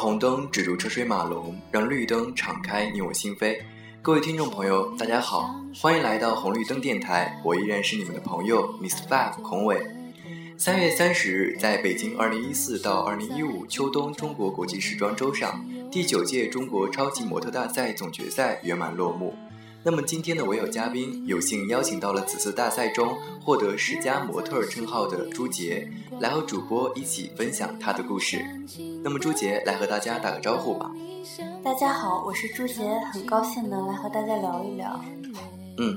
红灯止住车水马龙，让绿灯敞开你我心扉。各位听众朋友，大家好，欢迎来到红绿灯电台，我依然是你们的朋友 Miss Five 孔伟。三月三十日，在北京二零一四到二零一五秋冬中国国际时装周上，第九届中国超级模特大赛总决赛圆满落幕。那么今天的唯有嘉宾，有幸邀请到了此次大赛中获得十佳模特称号的朱杰，来和主播一起分享他的故事。那么朱杰来和大家打个招呼吧。大家好，我是朱杰，很高兴能来和大家聊一聊。嗯，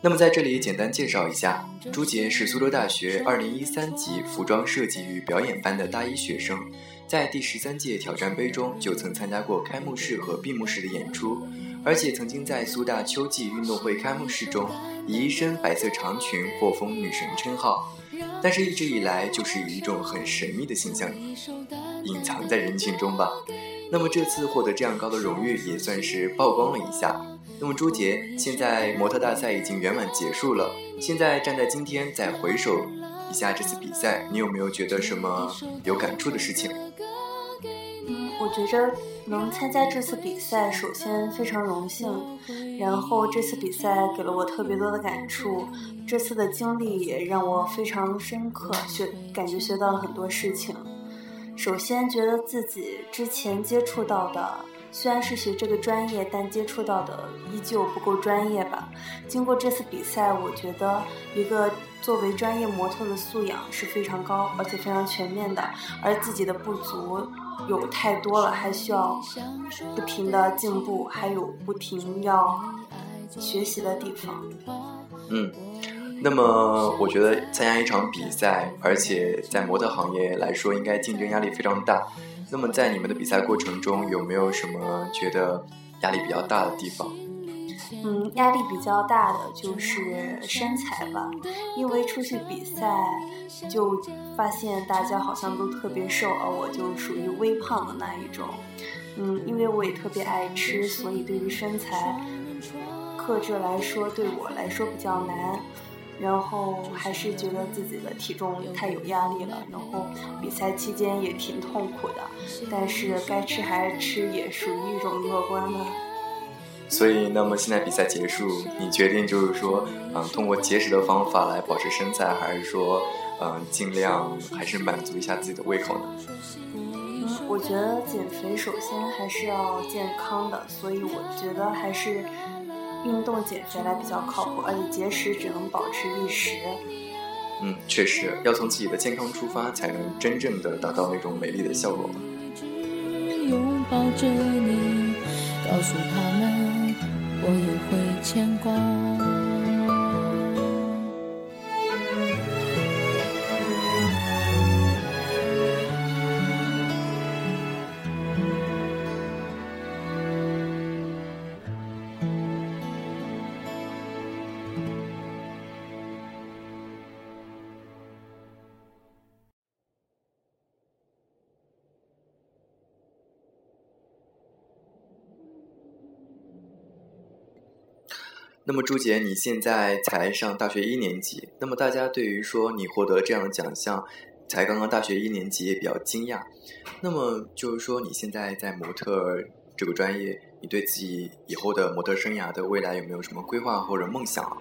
那么在这里简单介绍一下，朱杰是苏州大学二零一三级服装设计与表演班的大一学生，在第十三届挑战杯中就曾参加过开幕式和闭幕式的演出。而且曾经在苏大秋季运动会开幕式中，以一身白色长裙获封女神称号，但是一直以来就是以一种很神秘的形象隐藏在人群中吧。那么这次获得这样高的荣誉，也算是曝光了一下。那么朱杰，现在模特大赛已经圆满结束了，现在站在今天再回首一下这次比赛，你有没有觉得什么有感触的事情？觉着。能参加这次比赛，首先非常荣幸。然后这次比赛给了我特别多的感触，这次的经历也让我非常深刻，学感觉学到了很多事情。首先觉得自己之前接触到的，虽然是学这个专业，但接触到的依旧不够专业吧。经过这次比赛，我觉得一个作为专业模特的素养是非常高，而且非常全面的，而自己的不足。有太多了，还需要不停的进步，还有不停要学习的地方。嗯，那么我觉得参加一场比赛，而且在模特行业来说，应该竞争压力非常大。那么在你们的比赛过程中，有没有什么觉得压力比较大的地方？嗯，压力比较大的就是身材吧，因为出去比赛就发现大家好像都特别瘦，而我就属于微胖的那一种。嗯，因为我也特别爱吃，所以对于身材克制来说，对我来说比较难。然后还是觉得自己的体重太有压力了，然后比赛期间也挺痛苦的，但是该吃还是吃，也属于一种乐观吧。所以，那么现在比赛结束，你决定就是说，嗯，通过节食的方法来保持身材，还是说，嗯，尽量还是满足一下自己的胃口呢？嗯，我觉得减肥首先还是要健康的，所以我觉得还是运动减肥来比较靠谱，而且节食只能保持一时。嗯，确实要从自己的健康出发，才能真正的达到那种美丽的效果。拥抱着你，告诉他们。我也会牵挂。那么朱杰，你现在才上大学一年级，那么大家对于说你获得这样的奖项，才刚刚大学一年级也比较惊讶。那么就是说你现在在模特这个专业，你对自己以后的模特生涯的未来有没有什么规划或者梦想？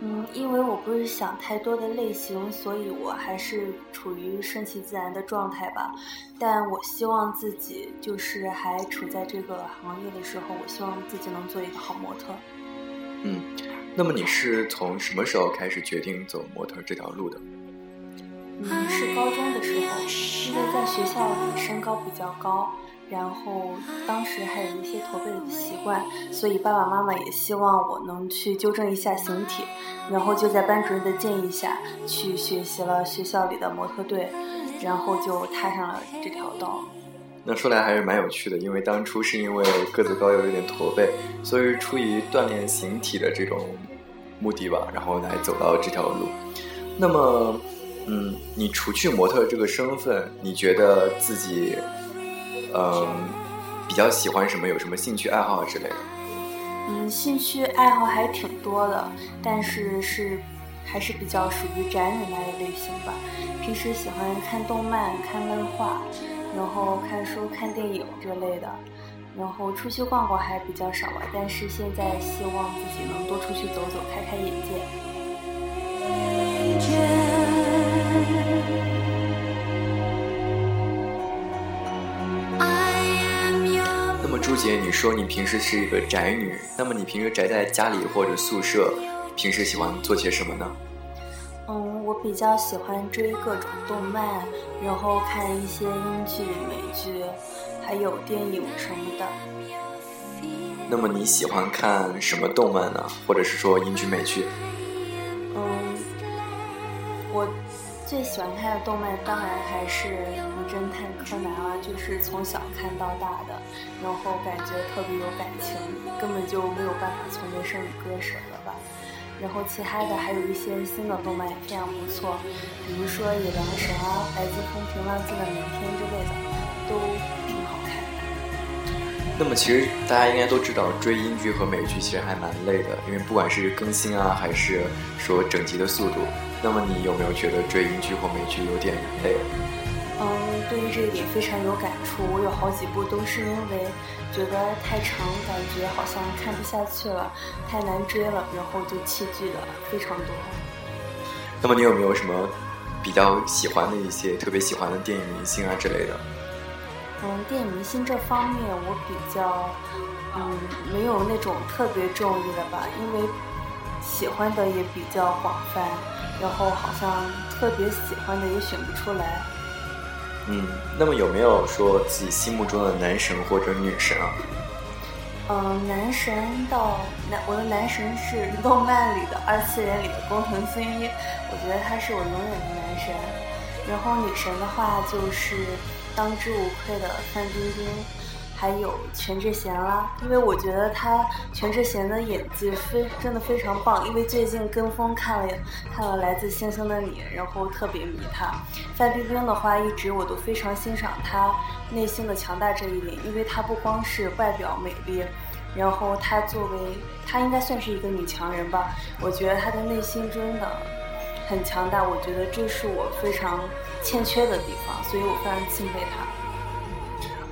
嗯，因为我不是想太多的类型，所以我还是处于顺其自然的状态吧。但我希望自己就是还处在这个行业的时候，我希望自己能做一个好模特。嗯，那么你是从什么时候开始决定走模特这条路的？嗯，是高中的时候，因为在学校里身高比较高，然后当时还有一些驼背的习惯，所以爸爸妈妈也希望我能去纠正一下形体，然后就在班主任的建议下去学习了学校里的模特队，然后就踏上了这条道。那说来还是蛮有趣的，因为当初是因为个子高又有点驼背，所以出于锻炼形体的这种目的吧，然后来走到这条路。那么，嗯，你除去模特这个身份，你觉得自己，嗯，比较喜欢什么？有什么兴趣爱好之类的？嗯，兴趣爱好还挺多的，但是是还是比较属于宅女那一类型吧。平时喜欢看动漫、看漫画。然后看书、看电影这类的。然后出去逛逛还比较少吧，但是现在希望自己能多出去走走，开开眼界。那么朱姐，你说你平时是一个宅女，那么你平时宅在家里或者宿舍，平时喜欢做些什么呢？嗯，我比较喜欢追各种动漫，然后看一些英剧、美剧。还有电影什么的。那么你喜欢看什么动漫呢？或者是说英剧、美剧？嗯，我最喜欢看的动漫当然还是《名侦探柯南》了，就是从小看到大的，然后感觉特别有感情，根本就没有办法从人生里割舍了吧。然后其他的还有一些新的动漫也非常不错，比如说《野狼神》啊，《来自风平浪静的明天》之类的，都挺好看。那么其实大家应该都知道，追英剧和美剧其实还蛮累的，因为不管是更新啊，还是说整集的速度。那么你有没有觉得追英剧或美剧有点累？嗯，对于这一点非常有感触。我有好几部都是因为觉得太长，感觉好像看不下去了，太难追了，然后就弃剧了非常多。那么你有没有什么比较喜欢的一些特别喜欢的电影明星啊之类的？嗯，电影明星这方面我比较，嗯，没有那种特别中意的吧，因为喜欢的也比较广泛，然后好像特别喜欢的也选不出来。嗯，那么有没有说自己心目中的男神或者女神啊？嗯，男神到男，我的男神是动漫里的二次元里的工藤新一，我觉得他是我永远的男神。然后女神的话就是。当之无愧的范冰冰，还有全智贤啦，因为我觉得她全智贤的演技非真的非常棒。因为最近跟风看了看了《来自星星的你》，然后特别迷她。范冰冰的话，一直我都非常欣赏她内心的强大这一点，因为她不光是外表美丽，然后她作为她应该算是一个女强人吧。我觉得她的内心真的很强大，我觉得这是我非常。欠缺的地方，所以我非常敬佩她。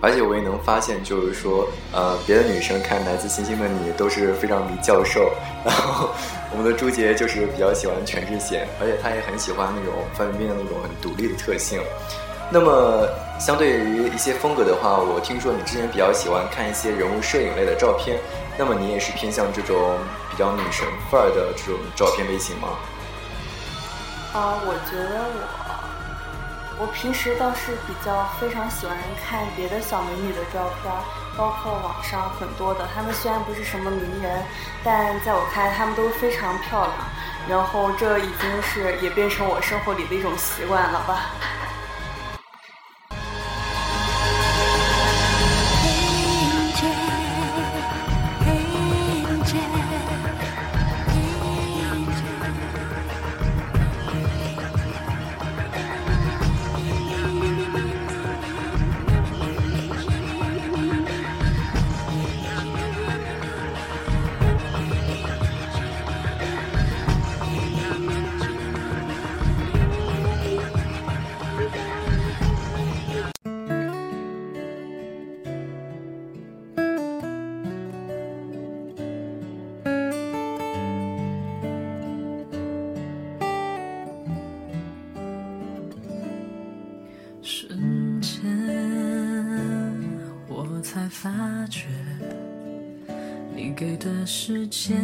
而且我也能发现，就是说，呃，别的女生看《来自星星的你》都是非常迷教授，然后我们的朱杰就是比较喜欢全智贤，而且他也很喜欢那种范冰冰的那种很独立的特性。那么，相对于一些风格的话，我听说你之前比较喜欢看一些人物摄影类的照片，那么你也是偏向这种比较女神范儿的这种照片类型吗？啊，我觉得我。我平时倒是比较非常喜欢看别的小美女的照片，包括网上很多的，她们虽然不是什么名人，但在我看来她们都非常漂亮。然后这已经是也变成我生活里的一种习惯了吧。才发觉，你给的时间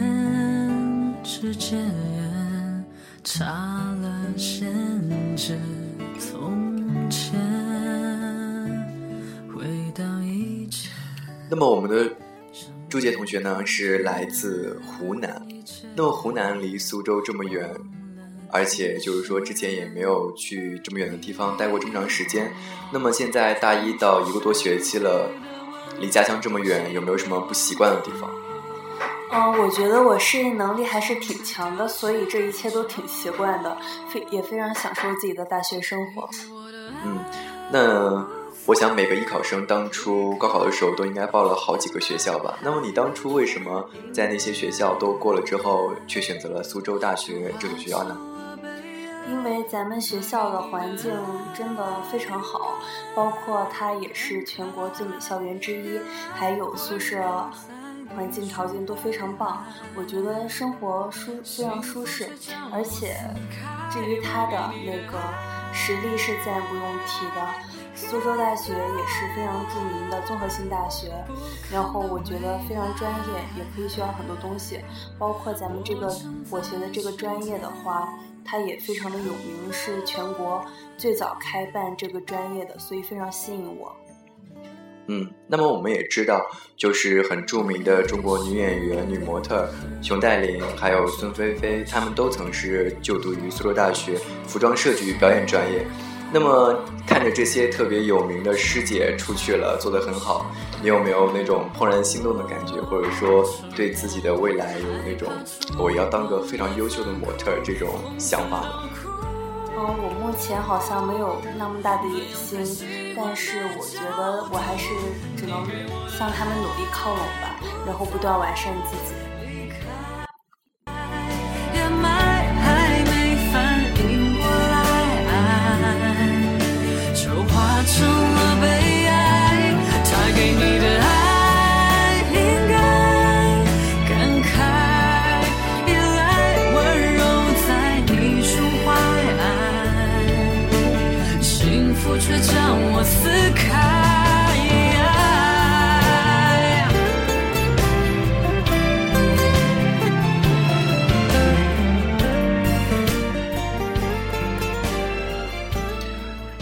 之间差了先知从前回到以前那么我们的朱杰同学呢是来自湖南。那么湖南离苏州这么远而且就是说之前也没有去这么远的地方待过这么长时间。那么现在大一到一个多学期了离家乡这么远有没有什么不习惯的地方嗯，我觉得我适应能力还是挺强的，所以这一切都挺习惯的，非也非常享受自己的大学生活。嗯，那我想每个艺考生当初高考的时候都应该报了好几个学校吧？那么你当初为什么在那些学校都过了之后，却选择了苏州大学这个学校呢？因为咱们学校的环境真的非常好，包括它也是全国最美校园之一，还有宿舍环境条件都非常棒，我觉得生活舒非常舒适，而且至于它的那个实力是再不用提的。苏州大学也是非常著名的综合性大学，然后我觉得非常专业，也可以学到很多东西，包括咱们这个我学的这个专业的话，它也非常的有名，是全国最早开办这个专业的，所以非常吸引我。嗯，那么我们也知道，就是很著名的中国女演员、女模特熊黛林，还有孙菲菲，她们都曾是就读于苏州大学服装设计与表演专业。那么看着这些特别有名的师姐出去了，做得很好，你有没有那种怦然心动的感觉，或者说对自己的未来有那种我要当个非常优秀的模特这种想法呢？嗯，我目前好像没有那么大的野心，但是我觉得我还是只能向他们努力靠拢吧，然后不断完善自己。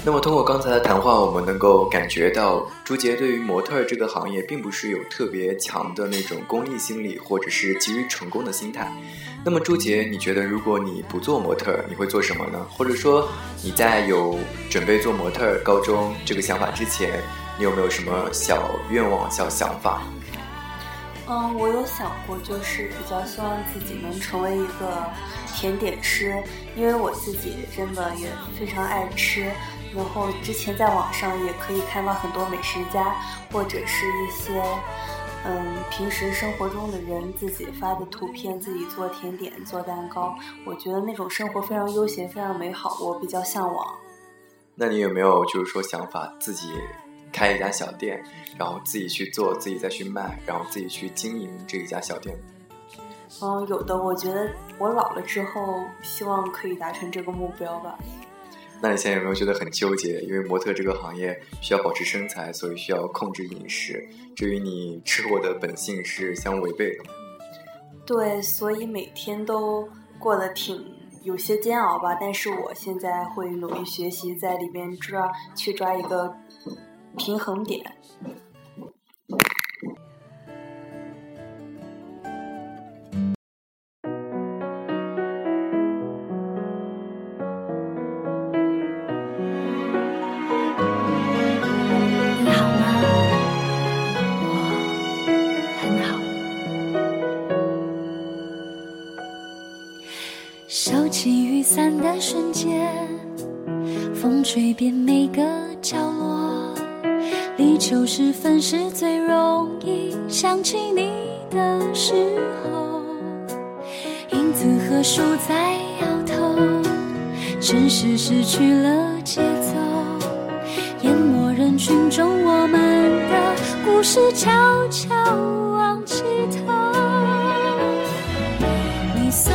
那么通过刚才的谈话，我们能够感觉到朱杰对于模特这个行业并不是有特别强的那种功利心理，或者是急于成功的心态。那么朱杰，你觉得如果你不做模特，你会做什么呢？或者说你在有准备做模特高中这个想法之前，你有没有什么小愿望、小想法？嗯，我有想过，就是比较希望自己能成为一个甜点师，因为我自己真的也非常爱吃。然后之前在网上也可以看到很多美食家，或者是一些嗯平时生活中的人自己发的图片，自己做甜点、做蛋糕。我觉得那种生活非常悠闲、非常美好，我比较向往。那你有没有就是说想法自己开一家小店，然后自己去做，自己再去卖，然后自己去经营这一家小店？嗯，有的。我觉得我老了之后，希望可以达成这个目标吧。那你现在有没有觉得很纠结？因为模特这个行业需要保持身材，所以需要控制饮食，这与你吃货的本性是相违背的。对，所以每天都过得挺有些煎熬吧。但是我现在会努力学习，在里面抓去抓一个平衡点。立秋时分是最容易想起你的时候。影子和树在摇头，城市失去了节奏。淹没人群中，我们的故事悄悄往起头。你送。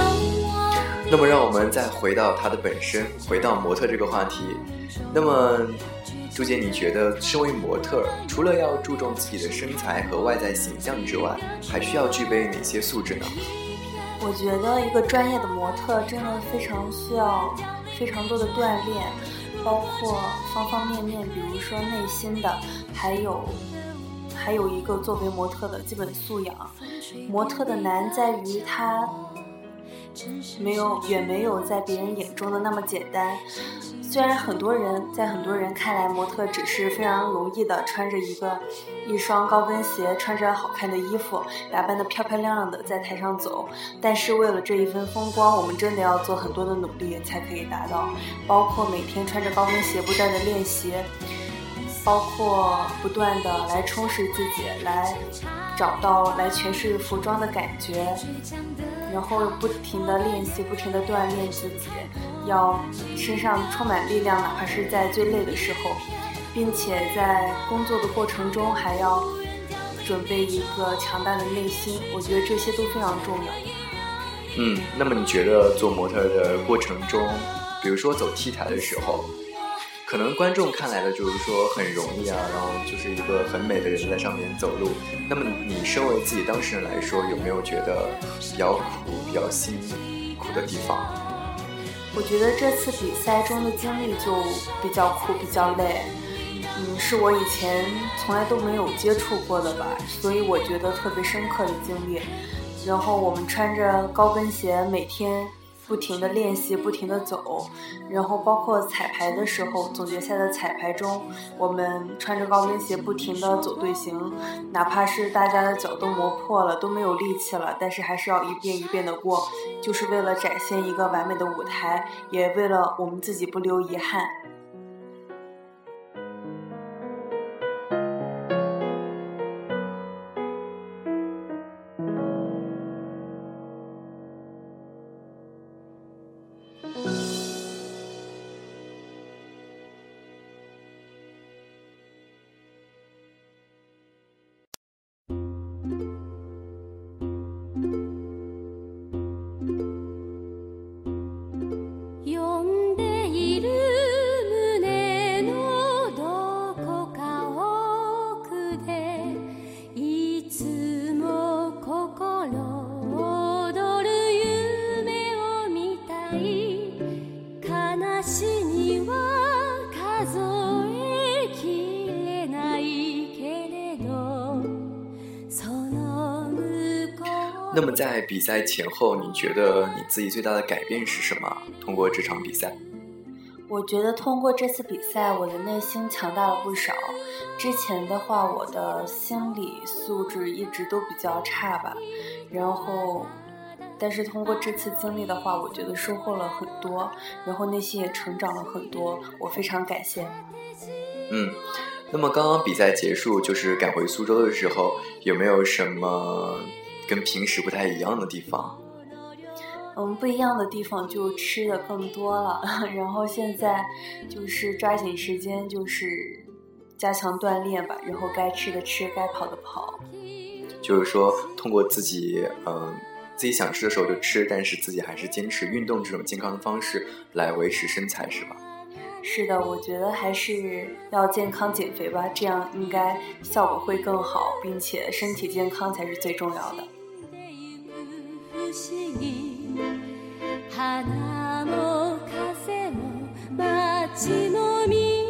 那么，让我们再回到它的本身，回到模特这个话题。那么，朱姐，你觉得身为模特，除了要注重自己的身材和外在形象之外，还需要具备哪些素质呢？我觉得一个专业的模特真的非常需要非常多的锻炼，包括方方面面，比如说内心的，还有还有一个作为模特的基本素养。模特的难在于他。没有，远没有在别人眼中的那么简单。虽然很多人在很多人看来，模特只是非常容易的穿着一个一双高跟鞋，穿着好看的衣服，打扮的漂漂亮亮的在台上走。但是为了这一份风光，我们真的要做很多的努力才可以达到，包括每天穿着高跟鞋不断的练习，包括不断的来充实自己，来找到来诠释服装的感觉。然后不停的练习，不停的锻炼自己，要身上充满力量，哪怕是在最累的时候，并且在工作的过程中还要准备一个强大的内心。我觉得这些都非常重要。嗯，那么你觉得做模特的过程中，比如说走 T 台的时候？可能观众看来的就是说很容易啊，然后就是一个很美的人在上面走路。那么你身为自己当事人来说，有没有觉得比较苦、比较辛苦的地方？我觉得这次比赛中的经历就比较苦、比较累。嗯，是我以前从来都没有接触过的吧，所以我觉得特别深刻的经历。然后我们穿着高跟鞋，每天。不停的练习，不停的走，然后包括彩排的时候，总决赛的彩排中，我们穿着高跟鞋不停的走队形，哪怕是大家的脚都磨破了，都没有力气了，但是还是要一遍一遍的过，就是为了展现一个完美的舞台，也为了我们自己不留遗憾。在比赛前后，你觉得你自己最大的改变是什么？通过这场比赛，我觉得通过这次比赛，我的内心强大了不少。之前的话，我的心理素质一直都比较差吧。然后，但是通过这次经历的话，我觉得收获了很多，然后内心也成长了很多。我非常感谢。嗯，那么刚刚比赛结束，就是赶回苏州的时候，有没有什么？跟平时不太一样的地方，嗯，不一样的地方就吃的更多了。然后现在就是抓紧时间，就是加强锻炼吧。然后该吃的吃，该跑的跑。就是说，通过自己，嗯，自己想吃的时候就吃，但是自己还是坚持运动这种健康的方式来维持身材，是吧？是的，我觉得还是要健康减肥吧，这样应该效果会更好，并且身体健康才是最重要的。花も風も街のみ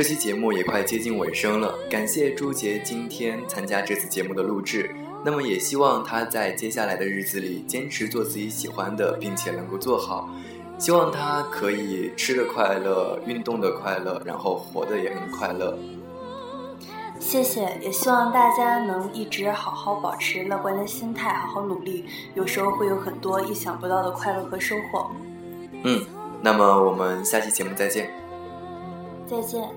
这期节目也快接近尾声了，感谢朱杰今天参加这次节目的录制。那么也希望他在接下来的日子里坚持做自己喜欢的，并且能够做好。希望他可以吃的快乐，运动的快乐，然后活得也很快乐。谢谢，也希望大家能一直好好保持乐观的心态，好好努力，有时候会有很多意想不到的快乐和收获。嗯，那么我们下期节目再见。再见。